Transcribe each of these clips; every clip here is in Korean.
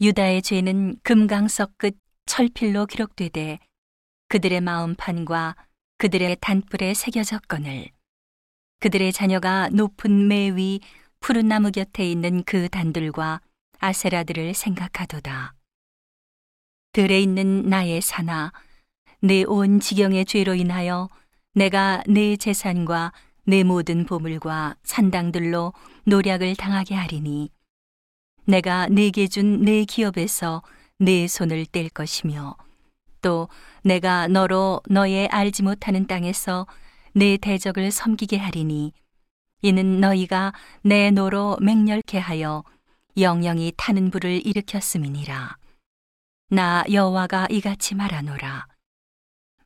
유다의 죄는 금강석 끝 철필로 기록되되 그들의 마음판과 그들의 단뿔에 새겨졌거늘 그들의 자녀가 높은 매 위 푸른 나무 곁에 있는 그 단들과 아세라들을 생각하도다. 들에 있는 나의 사나 내 온 지경의 죄로 인하여 내가 내 재산과 내 모든 보물과 산당들로 노략을 당하게 하리니 내가 내게 준내 기업에서 내 손을 뗄 것이며 또 내가 너로 너의 알지 못하는 땅에서 내 대적을 섬기게 하리니 이는 너희가 내 노로 맹렬케 하여 영영이 타는 불을 일으켰음이니라. 나 여호와가 이같이 말하노라.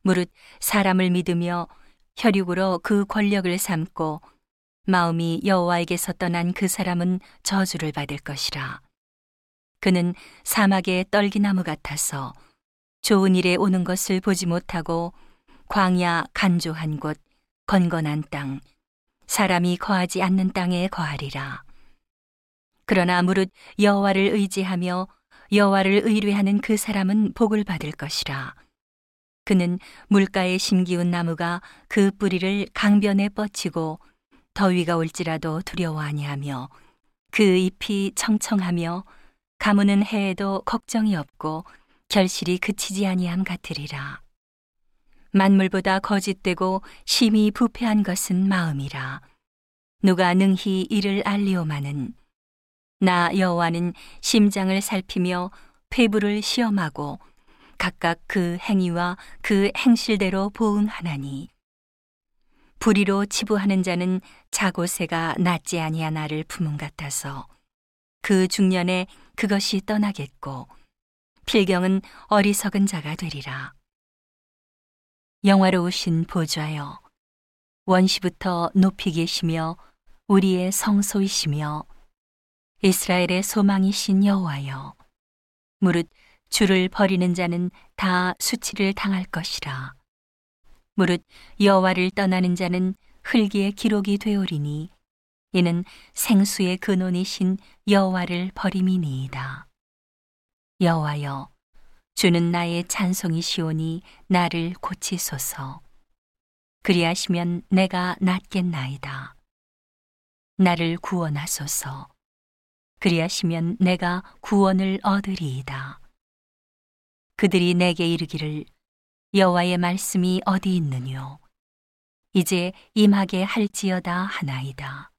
무릇 사람을 믿으며 혈육으로 그 권력을 삼고 마음이 여호와에게서 떠난 그 사람은 저주를 받을 것이라. 그는 사막의 떨기나무 같아서 좋은 일에 오는 것을 보지 못하고 광야 간조한 곳, 건건한 땅, 사람이 거하지 않는 땅에 거하리라. 그러나 무릇 여호와를 의지하며 여호와를 의뢰하는 그 사람은 복을 받을 것이라. 그는 물가에 심기운 나무가 그 뿌리를 강변에 뻗치고 더위가 올지라도 두려워 아니하며 그 잎이 청청하며 가무는 해에도 걱정이 없고 결실이 그치지 아니함 같으리라. 만물보다 거짓되고 심히 부패한 것은 마음이라. 누가 능히 이를 알리오마는 나 여호와는 심장을 살피며 폐부를 시험하고 각각 그 행위와 그 행실대로 보응하나니 불의로 치부하는 자는 자고새가 낫지 아니하나를 품은 같아서 그 중년에 그것이 떠나겠고 필경은 어리석은 자가 되리라. 영화로우신 보좌여 원시부터 높이 계시며 우리의 성소이시며 이스라엘의 소망이신 여호와여 무릇 주를 버리는 자는 다 수치를 당할 것이라. 무릇 여호와를 떠나는 자는 흙의 기록이 되오리니 이는 생수의 근원이신 여호와를 버림이니이다. 여호와여 주는 나의 찬송이시오니 나를 고치소서. 그리하시면 내가 낫겠나이다. 나를 구원하소서. 그리하시면 내가 구원을 얻으리이다. 그들이 내게 이르기를 여호와의 말씀이 어디 있느뇨? 이제 임하게 할지어다 하나이다.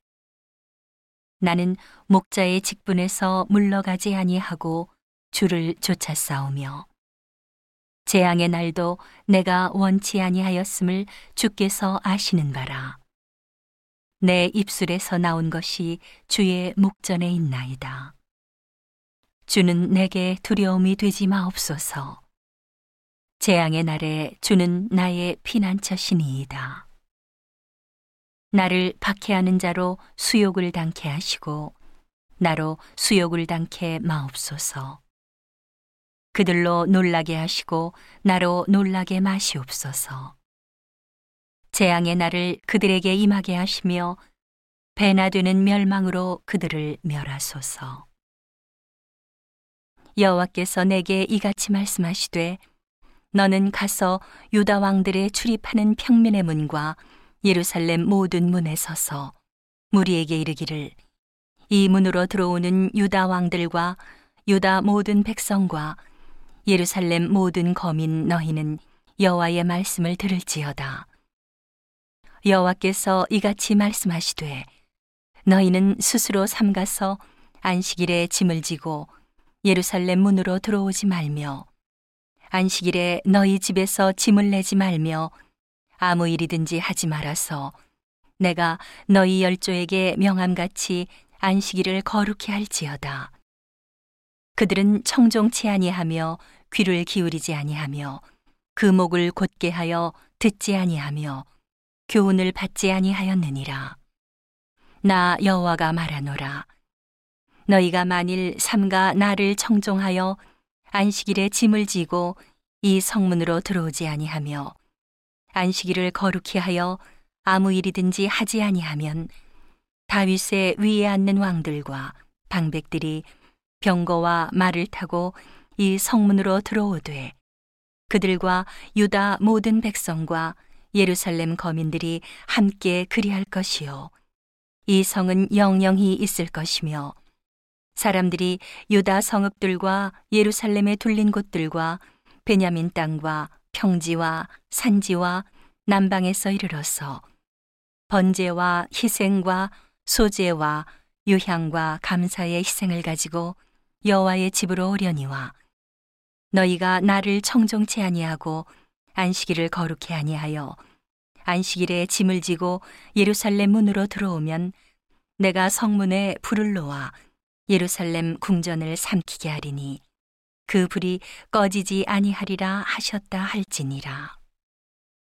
나는 목자의 직분에서 물러가지 아니하고 주를 쫓아 싸우며 재앙의 날도 내가 원치 아니하였음을 주께서 아시는 바라. 내 입술에서 나온 것이 주의 목전에 있나이다. 주는 내게 두려움이 되지 마옵소서 재앙의 날에 주는 나의 피난처시니이다. 나를 박해하는 자로 수욕을 당케 하시고 나로 수욕을 당케 마옵소서. 그들로 놀라게 하시고 나로 놀라게 마시옵소서. 재앙의 날을 그들에게 임하게 하시며 배나 되는 멸망으로 그들을 멸하소서. 여호와께서 내게 이같이 말씀하시되 너는 가서 유다 왕들의 출입하는 평민의 문과 예루살렘 모든 문에 서서 무리에게 이르기를 이 문으로 들어오는 유다 왕들과 유다 모든 백성과 예루살렘 모든 거민 너희는 여호와의 말씀을 들을지어다. 여호와께서 이같이 말씀하시되 너희는 스스로 삼가서 안식일에 짐을 지고 예루살렘 문으로 들어오지 말며 안식일에 너희 집에서 짐을 내지 말며 아무 일이든지 하지 말아서 내가 너희 열조에게 명함같이 안식일을 거룩히 할지어다. 그들은 청종치 아니하며 귀를 기울이지 아니하며 그 목을 곧게 하여 듣지 아니하며 교훈을 받지 아니하였느니라. 나 여호와가 말하노라. 너희가 만일 삼가 나를 청종하여 안식일에 짐을 지고 이 성문으로 들어오지 아니하며 안식일을 거룩히 하여 아무 일이든지 하지 아니하면 다윗의 위에 앉는 왕들과 방백들이 병거와 말을 타고 이 성문으로 들어오되 그들과 유다 모든 백성과 예루살렘 거민들이 함께 그리할 것이요. 이 성은 영영히 있을 것이며 사람들이 유다 성읍들과 예루살렘에 둘린 곳들과 베냐민 땅과 평지와 산지와 남방에서 이르러서 번제와 희생과 소제와 유향과 감사의 희생을 가지고 여호와의 집으로 오려니와 너희가 나를 청종치 아니하고 안식일을 거룩히 아니하여 안식일에 짐을 지고 예루살렘 문으로 들어오면 내가 성문에 불을 놓아 예루살렘 궁전을 삼키게 하리니 그 불이 꺼지지 아니하리라 하셨다 할지니라.